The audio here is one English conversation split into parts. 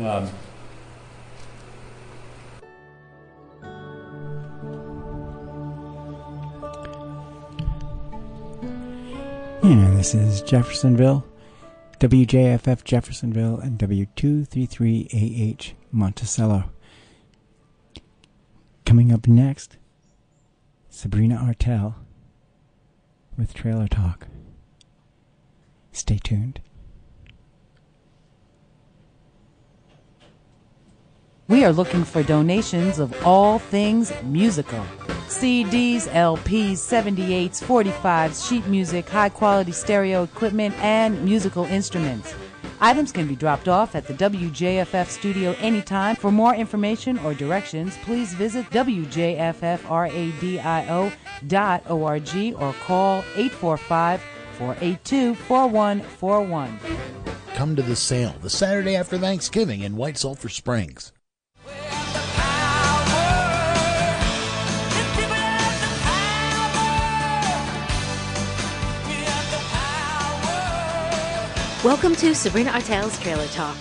Um, And this is Jeffersonville, WJFF Jeffersonville, and W233AH Monticello. Coming up next, Sabrina Artel with Trailer Talk. Stay tuned. We are looking for donations of all things musical. CDs, LPs, 78s, 45s, sheet music, high quality stereo equipment, and musical instruments. Items can be dropped off at the WJFF studio anytime. For more information or directions, please visit WJFFRadio.org or call 845 482 4141. Come to the sale the Saturday after Thanksgiving in White Sulphur Springs. Welcome to Sabrina Artel's Trailer Talk.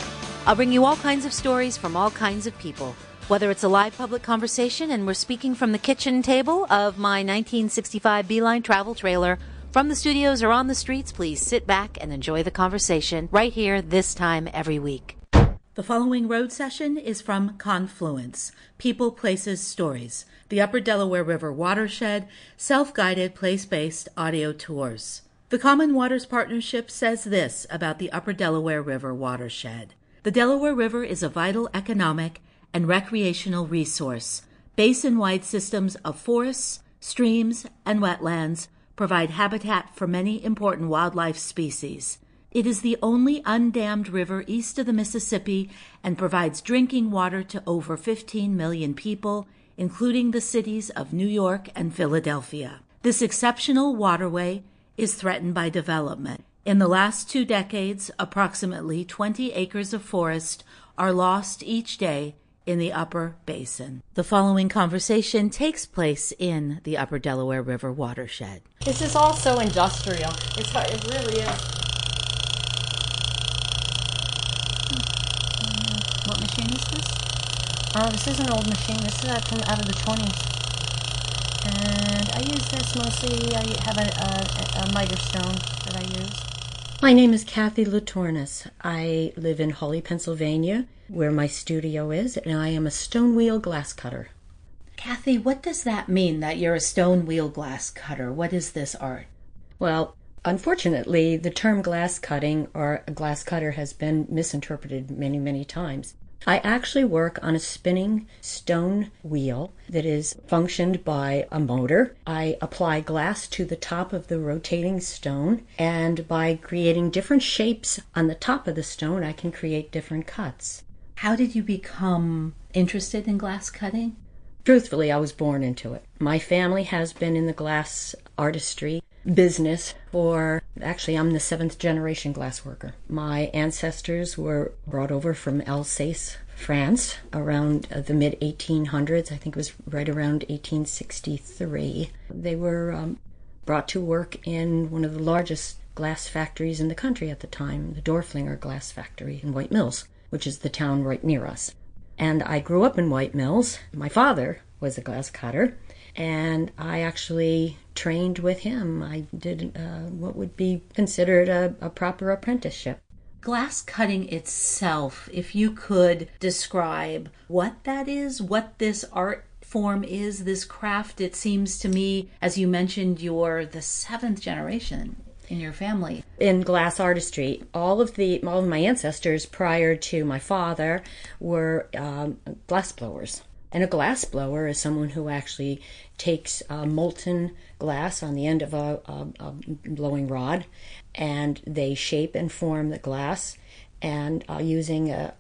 I'll bring you all kinds of stories from all kinds of people. Whether it's a live public conversation and we're speaking from the kitchen table of my 1965 Beeline travel trailer, from the studios or on the streets, please sit back and enjoy the conversation right here this time every week. The following road session is from Confluence People, Places, Stories, the Upper Delaware River Watershed, self guided, place based audio tours. The Common Waters Partnership says this about the Upper Delaware River watershed. The Delaware River is a vital economic and recreational resource. Basin wide systems of forests, streams, and wetlands provide habitat for many important wildlife species. It is the only undammed river east of the Mississippi and provides drinking water to over 15 million people, including the cities of New York and Philadelphia. This exceptional waterway is threatened by development. In the last two decades, approximately 20 acres of forest are lost each day in the Upper Basin. The following conversation takes place in the Upper Delaware River watershed. This is all so industrial. It's hard, it really is. What machine is this? Oh, this is an old machine. This is out from out of the 20s. And I use this mostly. I have a, a, a miter stone that I use. My name is Kathy Laturnus. I live in Hawley, Pennsylvania, where my studio is, and I am a stone wheel glass cutter. Kathy, what does that mean that you're a stone wheel glass cutter? What is this art? Well, unfortunately, the term glass cutting or a glass cutter has been misinterpreted many, many times. I actually work on a spinning stone wheel that is functioned by a motor. I apply glass to the top of the rotating stone, and by creating different shapes on the top of the stone, I can create different cuts. How did you become interested in glass cutting? Truthfully, I was born into it. My family has been in the glass artistry business for actually I'm the seventh generation glass worker. My ancestors were brought over from Alsace, France around uh, the mid 1800s. I think it was right around 1863. They were um, brought to work in one of the largest glass factories in the country at the time, the Dorflinger Glass Factory in White Mills, which is the town right near us. And I grew up in White Mills. My father was a glass cutter and I actually trained with him. I did uh, what would be considered a, a proper apprenticeship. Glass cutting itself, if you could describe what that is, what this art form is, this craft, it seems to me, as you mentioned, you're the seventh generation in your family in glass artistry all of the all of my ancestors prior to my father were um, glass blowers and a glass blower is someone who actually takes molten glass on the end of a, a, a, blowing rod and they shape and form the glass and uh, using a,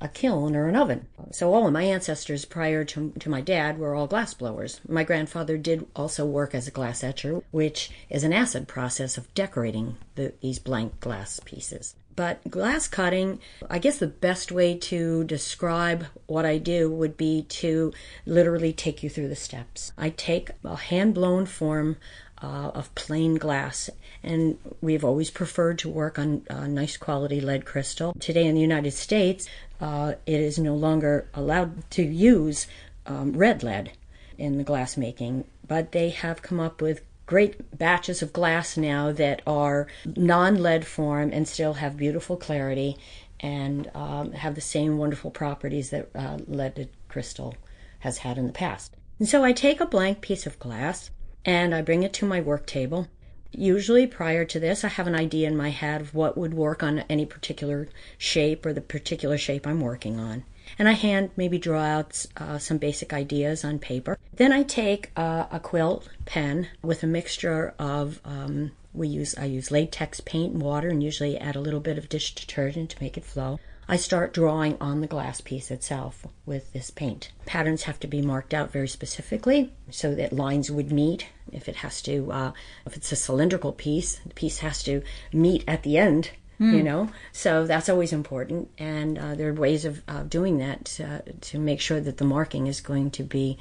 a, kiln or an oven. So all of my ancestors prior to, to my dad were all glass blowers. My grandfather did also work as a glass etcher, which is an acid process of decorating the, these blank glass pieces. But glass cutting, I guess the best way to describe what I do would be to literally take you through the steps. I take a hand blown form uh, of plain glass, and we've always preferred to work on uh, nice quality lead crystal. Today in the United States, uh, it is no longer allowed to use um, red lead in the glass making, but they have come up with great batches of glass now that are non lead form and still have beautiful clarity and um, have the same wonderful properties that uh, leaded crystal has had in the past. And so I take a blank piece of glass and I bring it to my work table. Usually, prior to this, I have an idea in my head of what would work on any particular shape or the particular shape I'm working on. And I hand maybe draw out uh, some basic ideas on paper. Then I take uh, a quilt pen with a mixture of um, we use I use latex paint and water, and usually add a little bit of dish detergent to make it flow. I start drawing on the glass piece itself with this paint. Patterns have to be marked out very specifically so that lines would meet. If it has to, uh, if it's a cylindrical piece, the piece has to meet at the end. Mm. You know, so that's always important, and uh, there are ways of uh, doing that to, to, make sure that the marking is going to be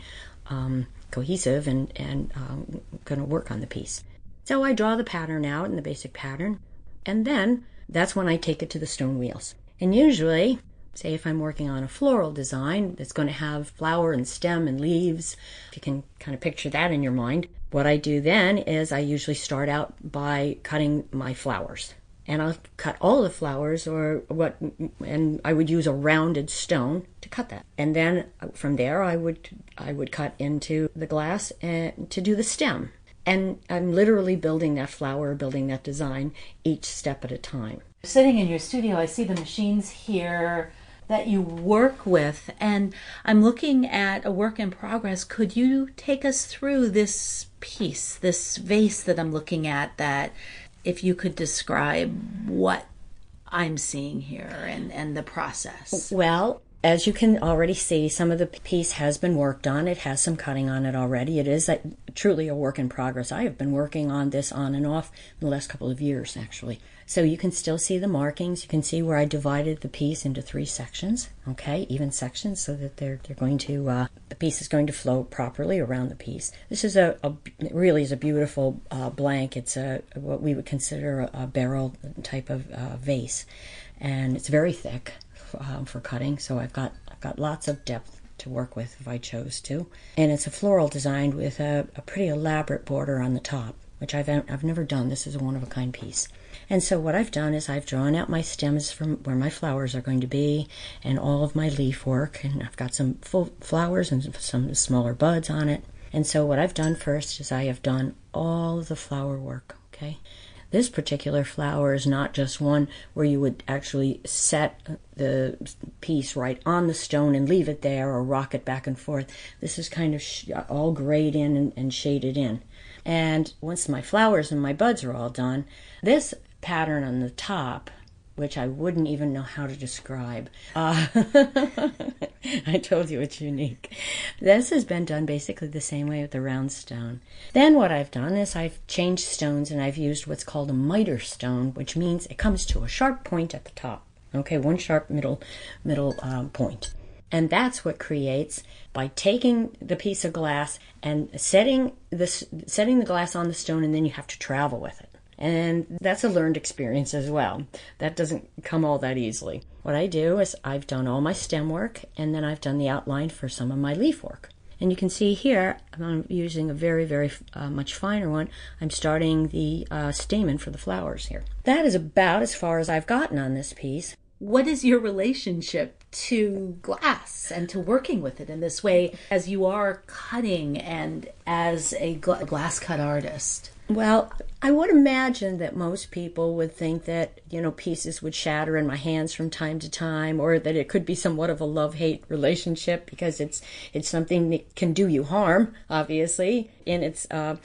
um, cohesive and and um, going to work on the piece. So I draw the pattern out in the basic pattern, and then that's when I take it to the stone wheels. And usually, say if I'm working on a floral design that's going to have flower and stem and leaves, if you can kind of picture that in your mind, what I do then is I usually start out by cutting my flowers. And I'll cut all the flowers or what and I would use a rounded stone to cut that. And then uh, from there I would I would cut into the glass and to do the stem and I'm literally building that flower, building that design each step at a time. Sitting in your studio, I see the machines here that you work with, and I'm looking at a work in progress. Could you take us through this piece, this vase that I'm looking at? That, if you could describe what I'm seeing here and, and the process. Well, as you can already see, some of the piece has been worked on. It has some cutting on it already. It is a, truly a work in progress. I have been working on this on and off in the last couple of years, actually. So you can still see the markings. You can see where I divided the piece into three sections, okay, even sections, so that they're they're going to uh, the piece is going to flow properly around the piece. This is a, a really is a beautiful uh, blank. It's a what we would consider a, a barrel type of uh, vase, and it's very thick um, for cutting, so I've got I've got lots of depth to work with if I chose to. And it's a floral design with a, a pretty elaborate border on the top, which I've I've never done. This is a one of a kind piece. And so what I've done is I've drawn out my stems from where my flowers are going to be, and all of my leaf work, and I've got some full flowers and some smaller buds on it. And so what I've done first is I have done all of the flower work. Okay. This particular flower is not just one where you would actually set the piece right on the stone and leave it there or rock it back and forth. This is kind of sh- all grayed in and, and shaded in. And once my flowers and my buds are all done, this pattern on the top which I wouldn't even know how to describe. Uh, I told you it's unique. This has been done basically the same way with the round stone. Then what I've done is I've changed stones and I've used what's called a miter stone, which means it comes to a sharp point at the top. Okay, one sharp middle middle um, point. And that's what creates by taking the piece of glass and setting this setting the glass on the stone and then you have to travel with it. And that's a learned experience as well. That doesn't come all that easily. What I do is I've done all my stem work and then I've done the outline for some of my leaf work. And you can see here, I'm using a very, very uh, much finer one. I'm starting the uh, stamen for the flowers here. That is about as far as I've gotten on this piece. What is your relationship to glass and to working with it in this way as you are cutting and as a gl- glass cut artist? Well, I would imagine that most people would think that, you know, pieces would shatter in my hands from time to time or that it could be somewhat of a love-hate relationship because it's it's something that can do you harm, obviously, in its uh,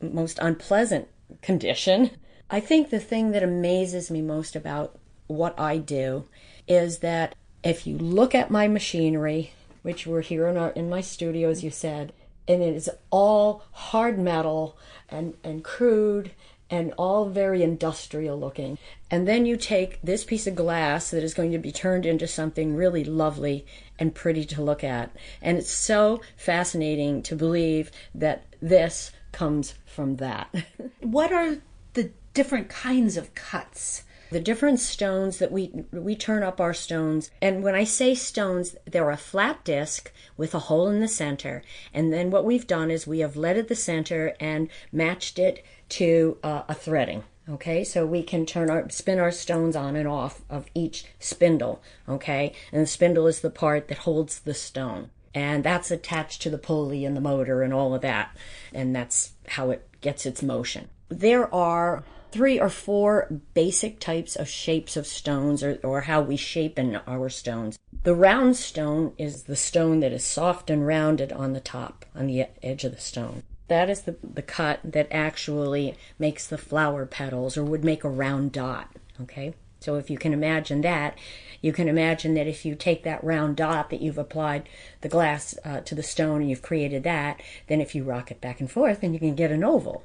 most unpleasant condition. I think the thing that amazes me most about what I do is that if you look at my machinery, which we're here in, our, in my studio, as you said, and it is all hard metal and, and crude and all very industrial looking. And then you take this piece of glass that is going to be turned into something really lovely and pretty to look at. And it's so fascinating to believe that this comes from that. what are the different kinds of cuts the different stones that we we turn up our stones. And when i say stones they're a flat disc with a hole in the center. And then what we've done is we have leaded the center and matched it to uh, a threading okay? So we can turn our spin our stones on and off of each spindle okay? And the spindle is the part that holds the stone. And that's attached to the pulley and the motor and all of that. And that's how it gets its motion. There are three or four basic types of shapes of stones or, or how we shape in our stones. The round stone is the stone that is soft and rounded on the top, on the edge of the stone. That is the, the cut that actually makes the flower petals or would make a round dot. Okay? So if you can imagine that, you can imagine that if you take that round dot that you've applied the glass uh, to the stone and you've created that, then if you rock it back and forth, then you can get an oval.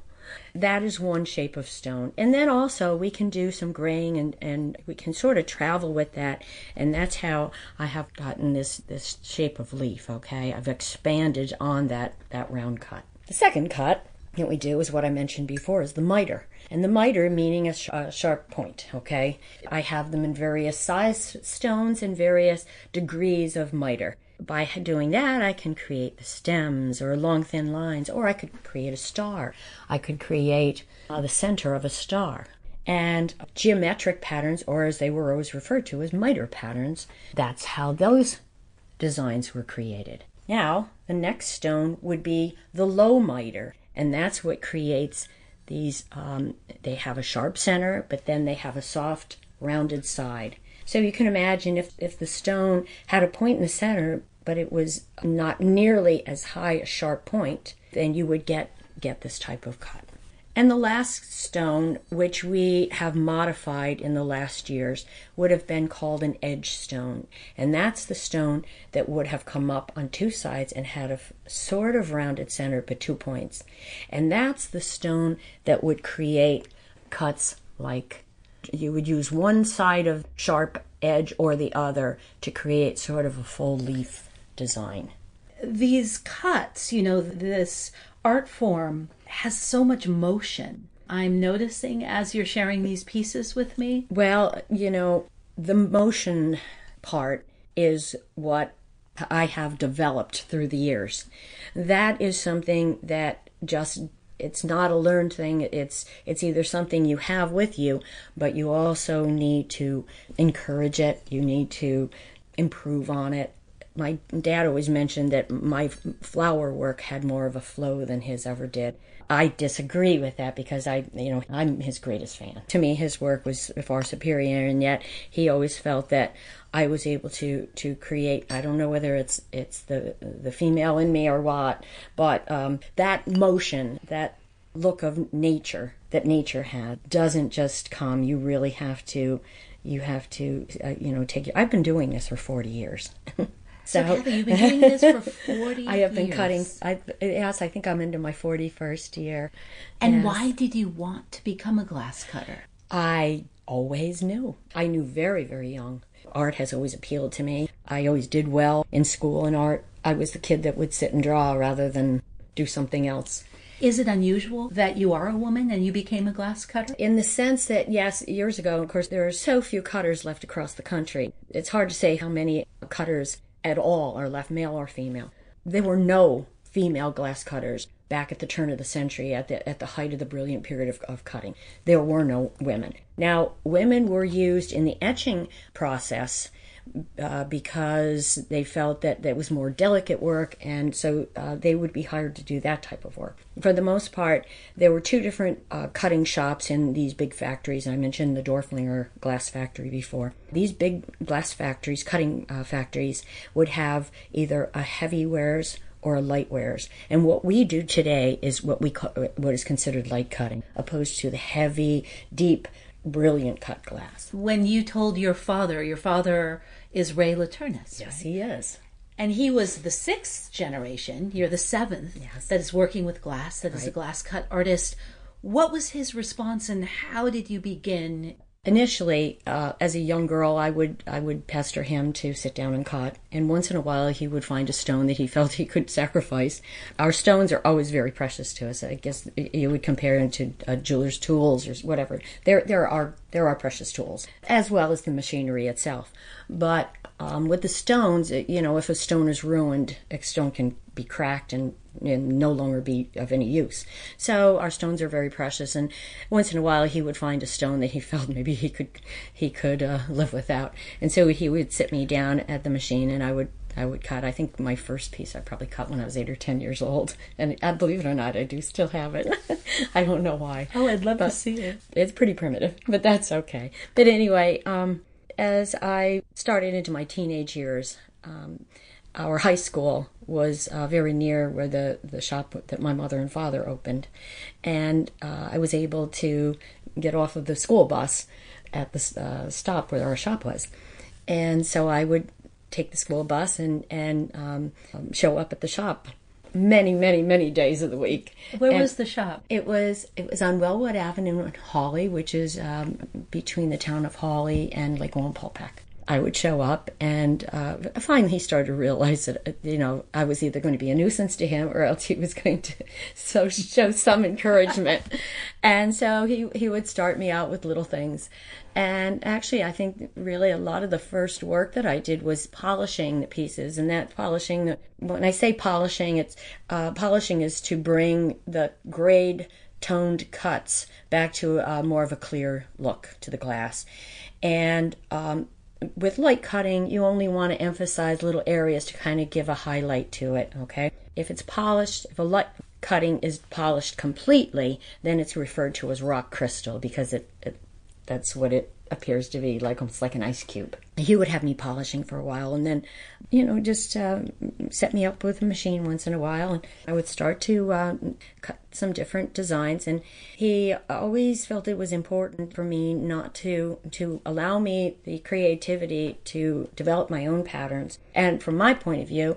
That is one shape of stone. And then also we can do some graying and, and we can sort of travel with that. And that's how I have gotten this, this shape of leaf, okay? I've expanded on that, that round cut. The second cut that we do is what I mentioned before is the miter. And the miter meaning a, sh- a, sharp point, okay? I have them in various size stones and various degrees of miter by doing that, I can create the stems or long thin lines, or I could create a star. I could create uh, the center of a star. And geometric patterns, or as they were always referred to as miter patterns, that's how those designs were created. Now, the next stone would be the low miter, and that's what creates these. Um, they have a sharp center, but then they have a soft, rounded side. So you can imagine if, if the stone had a point in the center, but it was not nearly as high a sharp point, then you would get, get this type of cut. And the last stone, which we have modified in the last years, would have been called an edge stone. And that's the stone that would have come up on two sides and had a sort of rounded center but two points. And that's the stone that would create cuts like you would use one side of sharp edge or the other to create sort of a full leaf design. These cuts, you know, this art form has so much motion. I'm noticing as you're sharing these pieces with me. Well, you know, the motion part is what I have developed through the years. That is something that just it's not a learned thing it's it's either something you have with you but you also need to encourage it you need to improve on it my dad always mentioned that my flower work had more of a flow than his ever did. I disagree with that because I, you know, I'm his greatest fan. To me, his work was far superior, and yet he always felt that I was able to to create. I don't know whether it's it's the the female in me or what, but um, that motion, that look of nature that nature had, doesn't just come. You really have to. You have to, uh, you know, take. I've been doing this for forty years. So, so Kathy, you've been doing this for 40 I have been years. cutting. I, yes, I think I'm into my 41st year. And yes. why did you want to become a glass cutter? I always knew. I knew very, very young. Art has always appealed to me. I always did well in school in art. I was the kid that would sit and draw rather than do something else. Is it unusual that you are a woman and you became a glass cutter? In the sense that, yes, years ago, of course, there are so few cutters left across the country. It's hard to say how many cutters at all are left, male or female. There were no female glass cutters back at the turn of the century at the at the height of the brilliant period of, of cutting. There were no women. Now, women were used in the etching process uh, because they felt that that was more delicate work, and so uh, they would be hired to do that type of work. For the most part, there were two different uh, cutting shops in these big factories. I mentioned the Dorflinger glass factory before. These big glass factories, cutting uh, factories, would have either a heavy wares or a light wares. And what we do today is what we call, what is considered light cutting, opposed to the heavy, deep, brilliant cut glass. When you told your father, your father is Ray Laturnus. Yes, right? he is. And he was the sixth generation. You're the seventh yes. that is working with glass, That right. is a glass cut artist. What was his response and how did you begin Initially, uh, as a young girl, I would I would pester him to sit down and cut, and once in a while he would find a stone that he felt he could sacrifice. Our stones are always very precious to us. I guess you would compare them to uh, jeweler's tools or whatever. There there are there are precious tools as well as the machinery itself. But um, with the stones, you know, if a stone is ruined, a stone can be cracked and and no longer be of any use. So our stones are very precious, and once in a while he would find a stone that he felt maybe he could he could uh, live without, and so he would sit me down at the machine, and I would I would cut. I think my first piece I probably cut when I was eight or ten years old, and uh, believe it or not, I do still have it. I don't know why. Oh, I'd love to see it. It's pretty primitive, but that's okay. But anyway, um, as I started into my teenage years. Um, our high school was uh, very near where the, the shop that my mother and father opened. And uh, I was able to get off of the school bus at the uh, stop where our shop was. And so I would take the school bus and, and um, show up at the shop many, many, many days of the week. Where and was the shop? It was it was on Wellwood Avenue in Hawley, which is um, between the town of Hawley and Lake Wallenpaupack. I would show up, and uh, finally he started to realize that you know I was either going to be a nuisance to him or else he was going to so show some encouragement, and so he he would start me out with little things, and actually I think really a lot of the first work that I did was polishing the pieces, and that polishing when I say polishing, it's uh, polishing is to bring the grade toned cuts back to uh, more of a clear look to the glass, and um, with light cutting, you only want to emphasize little areas to kind of give a highlight to it, okay? If it's polished, if a light cutting is polished completely, then it's referred to as rock crystal because it, it that's what it appears to be like almost like an ice cube. He would have me polishing for a while and then, you know, just uh, set me up with a machine once in a while. And I would start to uh, cut some different designs. And he always felt it was important for me not to, to allow me the creativity to develop my own patterns. And from my point of view,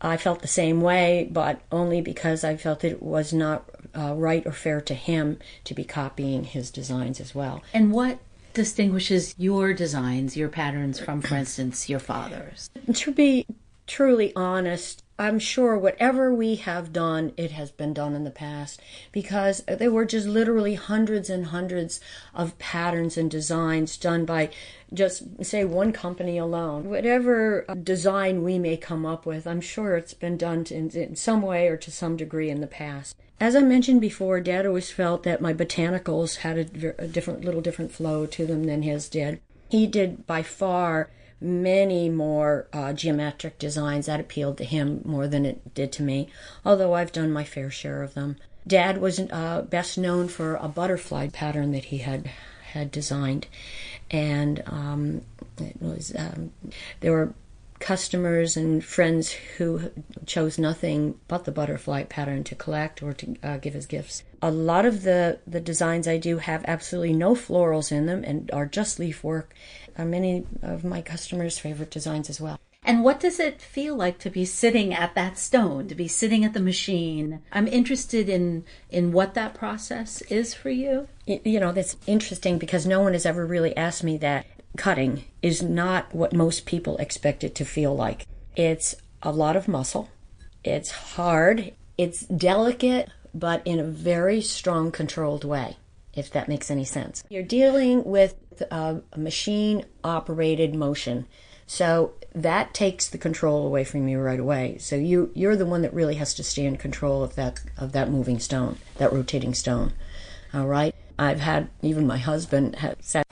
I felt the same way, but only because I felt it was not uh, right or fair to him to be copying his designs as well. And what distinguishes your designs, your patterns from, for instance, your father's? To be truly honest, I'm sure whatever we have done, it has been done in the past because there were just literally hundreds and hundreds of patterns and designs done by just say one company alone. Whatever design we may come up with, I'm sure it's been done in, in some way or to some degree in the past. As I mentioned before, Dad always felt that my botanicals had a, a different, little different flow to them than his did. He did by far many more uh, geometric designs that appealed to him more than it did to me, although I've done my fair share of them. Dad was uh, best known for a butterfly pattern that he had had designed, and um, it was um, there were customers and friends who chose nothing but the butterfly pattern to collect or to uh, give as gifts. A lot of the, the designs I do have absolutely no florals in them and are just leaf work. Are many of my customers' favorite designs as well. And what does it feel like to be sitting at that stone, to be sitting at the machine? I'm interested in in what that process is for you. You know, that's interesting because no one has ever really asked me that. Cutting is not what most people expect it to feel like. It's a lot of muscle. It's hard. It's delicate, but in a very strong, controlled way, if that makes any sense. You're dealing with uh, a machine operated motion. So that takes the control away from you right away. So you you're the one that really has to stay in control of that of that moving stone, that rotating stone. All right. I've had even my husband have said.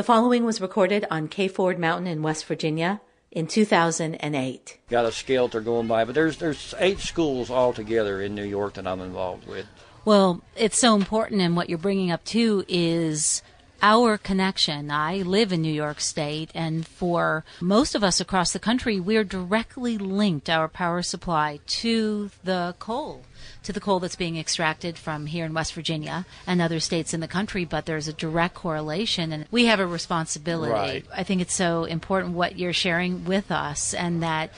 The following was recorded on Kayford Mountain in West Virginia in 2008. Got a skelter going by, but there's there's eight schools altogether in New York that I'm involved with. Well, it's so important, and what you're bringing up too is our connection. I live in New York State, and for most of us across the country, we're directly linked, our power supply, to the coal. To the coal that's being extracted from here in West Virginia and other states in the country, but there's a direct correlation, and we have a responsibility. Right. I think it's so important what you're sharing with us, and that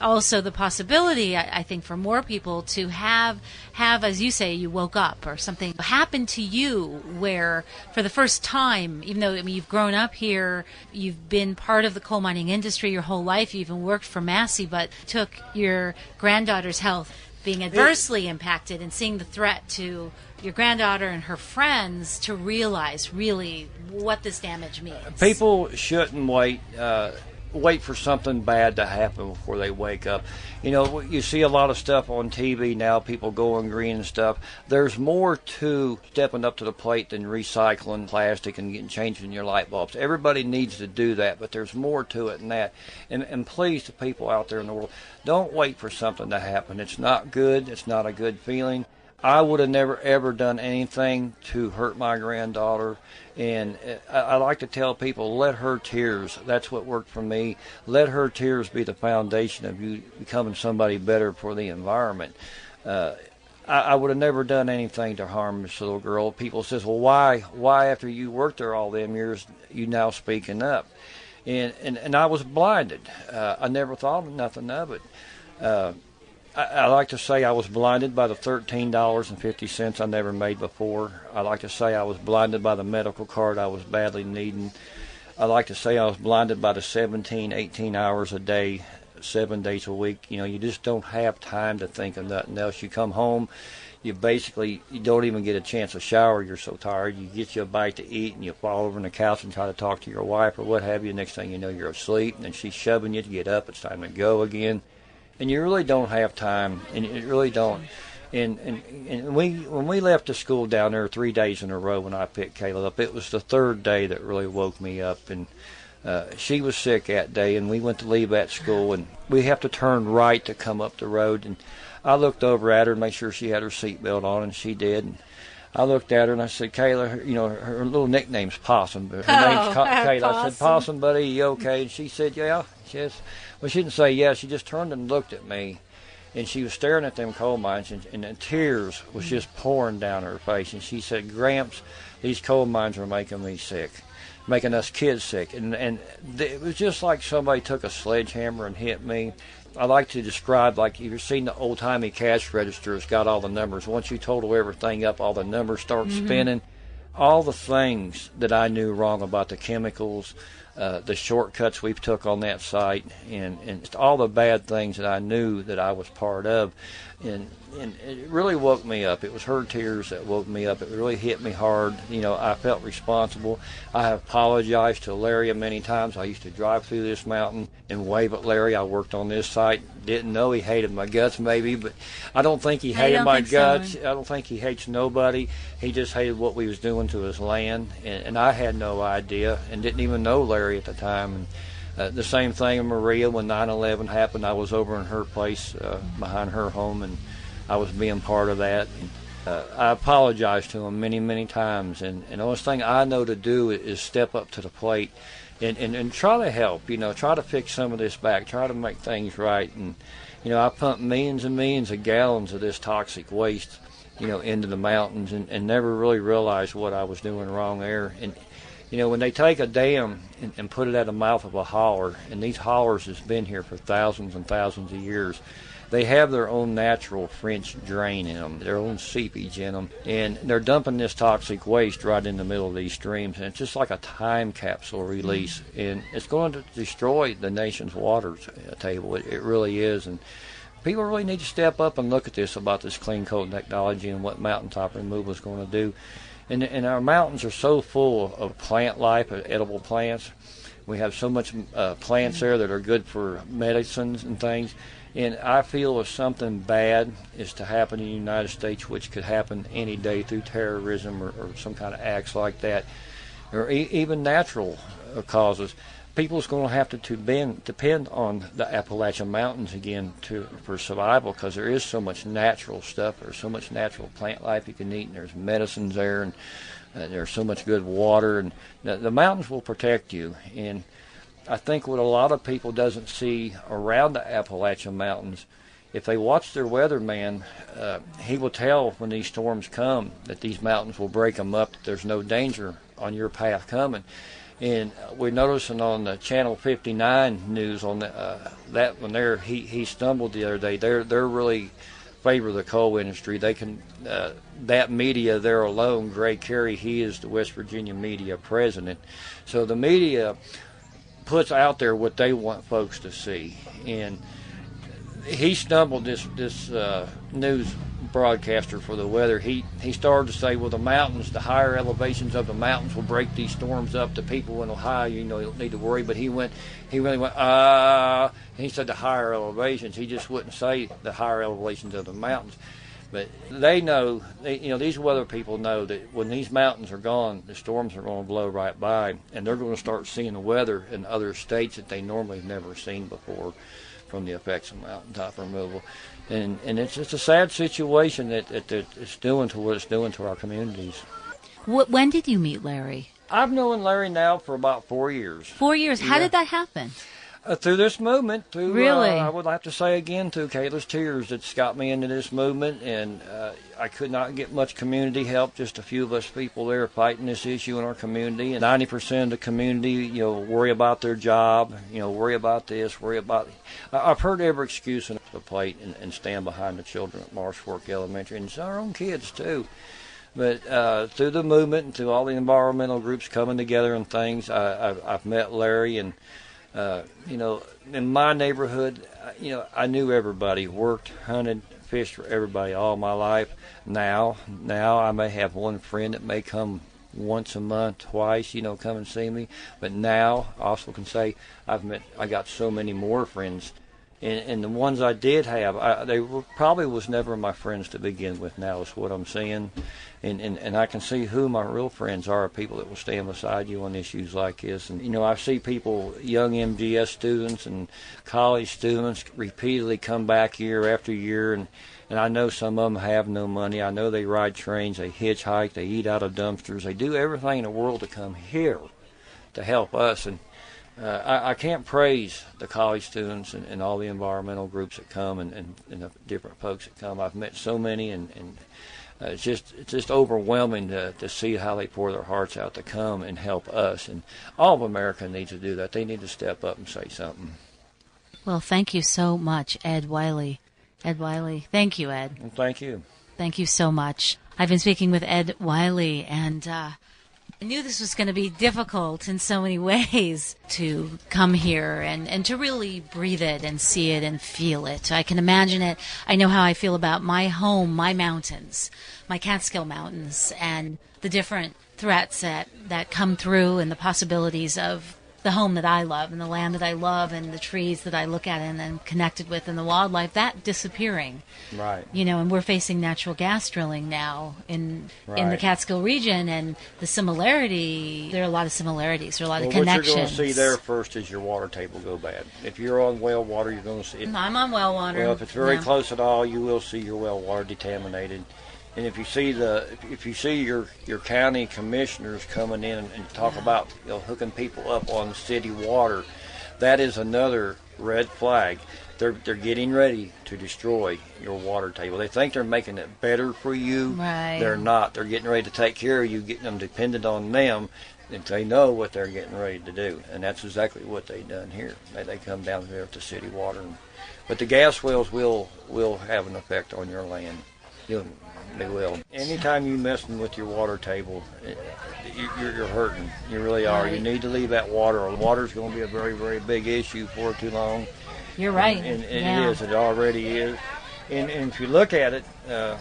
also the possibility, I, I think, for more people to have have, as you say, you woke up or something happened to you where, for the first time, even though I mean you've grown up here, you've been part of the coal mining industry your whole life, you even worked for Massey, but took your granddaughter's health being adversely impacted and seeing the threat to your granddaughter and her friends to realize really what this damage means. People shouldn't wait. Uh, wait for something bad to happen before they wake up. You know, you see a lot of stuff on TV now, people going green and stuff. There's more to stepping up to the plate than recycling plastic and getting changing your light bulbs. Everybody needs to do that, but there's more to it than that. And, and please, the people out there in the world, don't wait for something to happen. It's not good. It's not a good feeling. I would have never ever done anything to hurt my granddaughter. And I, I like to tell people, let her tears, that's what worked for me. Let her tears be the foundation of you becoming somebody better for the environment. Uh, I, I would have never done anything to harm this little girl. People says, well, why, why after you worked there all them years, you now speaking up? And, and, and I was blinded. Uh, I never thought of nothing of it. Uh, I, I like to say I was blinded by the thirteen dollars and fifty cents I never made before. I like to say I was blinded by the medical card I was badly needing. I like to say I was blinded by the 17, 18 hours a day, seven days a week. You know, you just don't have time to think of nothing else. You come home, you basically you don't even get a chance to shower. You're so tired. You get you a bite to eat, and you fall over on the couch and try to talk to your wife or what have you. Next thing you know, you're asleep, and she's shoving you to get up. It's time to go again and you really don't have time, and you really don't. And, and and we when we left the school down there three days in a row when I picked Kayla up, it was the third day that really woke me up. And uh, she was sick that day, and we went to leave that school, and we have to turn right to come up the road. And I looked over at her and made sure she had her seatbelt on, and she did. And I looked at her and I said, Kayla, you know, her, her little nickname's Possum, but her Oh, name's Ka- Kayla. I said, Possum, buddy, you okay? And she said, yeah. She says, well, she didn't say yes. She just turned and looked at me, and she was staring at them coal mines, and, and the tears was mm. just pouring down her face. And she said, Gramps, these coal mines are making me sick, making us kids sick. And and th- it was just like somebody took a sledgehammer and hit me. I like to describe like you've seen the old timey cash register. It's got all the numbers. Once you total everything up, all the numbers start mm-hmm. spinning. All the things that I knew wrong about the chemicals, uh, the shortcuts we took on that site, and and all the bad things that I knew that I was part of, and and it really woke me up. It was her tears that woke me up. It really hit me hard. You know, I felt responsible. I have apologized to Larry many times. I used to drive through this mountain and wave at Larry. I worked on this site. Didn't know he hated my guts, maybe, but I don't think he hated my think so. guts. I don't think he hates nobody. He just hated what we was doing to his land, and, and I had no idea and didn't even know Larry at the time. And uh, the same thing in Maria when 9/11 happened. I was over in her place uh, behind her home, and I was being part of that. And, uh, I apologized to him many, many times, and, and the only thing I know to do is step up to the plate and, and, and try to help. You know, try to fix some of this back, try to make things right. And you know, I pumped millions and millions of gallons of this toxic waste, you know, into the mountains, and, and never really realized what I was doing wrong there. And you know, when they take a dam and, and put it at the mouth of a holler, and these hollers has been here for thousands and thousands of years, they have their own natural French drain in them, their own seepage in them, and they're dumping this toxic waste right in the middle of these streams, and it's just like a time capsule release, and it's going to destroy the nation's water uh, table. It, it really is, and people really need to step up and look at this about this clean coal technology and what mountaintop removal is going to do. And, and our mountains are so full of plant life, of edible plants. We have so much uh, plants there that are good for medicines and things. And I feel if something bad is to happen in the United States, which could happen any day through terrorism or, or some kind of acts like that, or e- even natural uh, causes, people's going to have to, to bend, depend on the Appalachian Mountains again to for survival because there is so much natural stuff. There's so much natural plant life you can eat, and there's medicines there, and uh, there's so much good water, and the, the mountains will protect you. And I think what a lot of people doesn't see around the Appalachian Mountains if they watch their weatherman, uh, he will tell when these storms come that these mountains will break them up. That there's no danger on your path coming. And we're noticing on the Channel 59 news on the, uh, that one there, he, he stumbled the other day. They're they're really favor the coal industry. They can uh, that media there alone. Bray Cary, he is the West Virginia media president. So the media puts out there what they want folks to see, and he stumbled this this uh, news broadcaster for the weather. He he started to say, well, the mountains, the higher elevations of the mountains will break these storms up. The people in Ohio, you know, you don't need to worry. But he went, he really went, ah. Uh, he said the higher elevations. He just wouldn't say the higher elevations of the mountains. But they know, they, you know, these weather people know that when these mountains are gone, the storms are going to blow right by, and they're going to start seeing the weather in other states that they normally have never seen before from the effects of mountaintop removal. And, and it's just a sad situation that, that, that it's doing to what it's doing to our communities. when did you meet Larry? I've known Larry now for about four years. Four years. How did that happen? Uh, through this movement, through really, uh, I would have to say again, through Kayla's tears, that's got me into this movement, and uh, I could not get much community help. Just a few of us people there fighting this issue in our community, and ninety percent of the community, you know, worry about their job, you know, worry about this, worry about. I've heard every excuse on the plate, and, and stand behind the children at Marsh Fork Elementary, and it's our own kids too. But uh, through the movement and through all the environmental groups coming together and things, I, I've, I've met Larry and uh, you know, in my neighborhood, uh, you know, I knew everybody, worked, hunted, fished for everybody all my life. Now, now I may have one friend that may come once a month, twice, you know, come and see me. But now, I also can say I've met, I got so many more friends and, and the ones I did have, I, they were, probably was never my friends to begin with. Now is what I'm saying, and, and and I can see who my real friends are. People that will stand beside you on issues like this. And you know, I see people, young MGS students and college students, repeatedly come back year after year, and and I know some of them have no money. I know they ride trains, they hitchhike, they eat out of dumpsters, they do everything in the world to come here to help us. And uh, I, I, can't praise the college students and, and, all the environmental groups that come and, and, and, the different folks that come. I've met so many, and, and uh, it's just it's just overwhelming to, to see how they pour their hearts out to come and help us. And all of America needs to do that. They need to step up and say something. Well, thank you so much, Ed Wiley. Ed Wiley, thank you, Ed. Well, thank you. Thank you so much. I've been speaking with Ed Wiley, and uh, I knew this was going to be difficult in so many ways to come here and, and to really breathe it and see it and feel it. I can imagine it. I know how I feel about my home, my mountains, my Catskill Mountains, and the different threats that, that come through and the possibilities of the home that I love and the land that I love and the trees that I look at and am connected with and the wildlife that disappearing. Right. You know, and we're facing natural gas drilling now in right. in the Catskill region and the similarity there are a lot of similarities. There are a lot well, of connections. What you're going to see there first is your water table go bad. If you're on well water, you're going to see it. I'm on well water. Well, if it's very close at all, you will see your well water contaminated. And if you see the if you see your your county commissioners coming in and talk about you know, hooking people up on city water, that is another red flag. They're they're getting ready to destroy your water table. They think they're making it better for you. Right. They're not. They're getting ready to take care of you, getting them dependent on them. If they know what they're getting ready to do, and that's exactly what they've done here. They they come down there to city water, and, but the gas wells will will have an effect on your land. You'll they will. Anytime you messing with your water table, you're, you're hurting. You really are. You need to leave that water. Or water's going to be a very, very big issue for too long. You're right. And, and, and yeah. it is. It already is. And, and if you look at it, uh,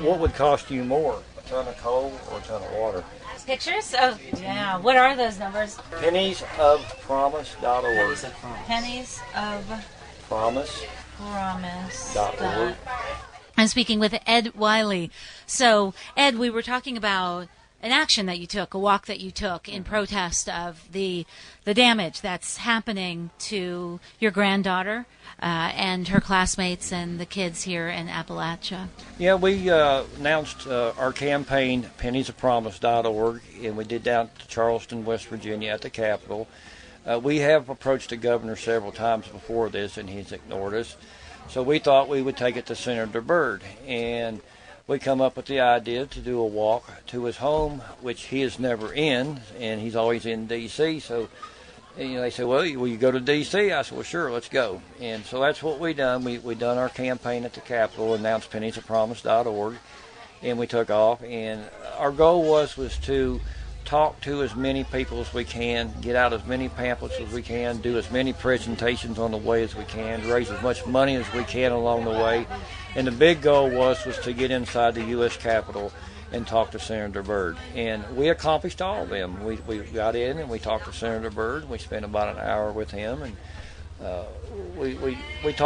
what would cost you more, a ton of coal or a ton of water? Pictures? Oh, yeah. What are those numbers? Pennies of promise.org. Pennies of promise. Promise. I'm speaking with Ed Wiley. So, Ed, we were talking about an action that you took, a walk that you took in protest of the the damage that's happening to your granddaughter uh, and her classmates and the kids here in Appalachia. Yeah, we uh, announced uh, our campaign, penniesofpromise.org, and we did down to Charleston, West Virginia, at the Capitol. Uh, we have approached the governor several times before this, and he's ignored us. So we thought we would take it to Senator Byrd, and we come up with the idea to do a walk to his home, which he is never in, and he's always in D.C. So you know, they said, "Well, will you go to D.C.?" I said, "Well, sure, let's go." And so that's what we done. We we done our campaign at the Capitol, announced penniesofpromise.org, and we took off. And our goal was was to talk to as many people as we can, get out as many pamphlets as we can, do as many presentations on the way as we can, raise as much money as we can along the way. And the big goal was was to get inside the U.S. Capitol and talk to Senator Byrd. And we accomplished all of them. We, we got in and we talked to Senator Byrd. We spent about an hour with him, and uh, we, we, we talked.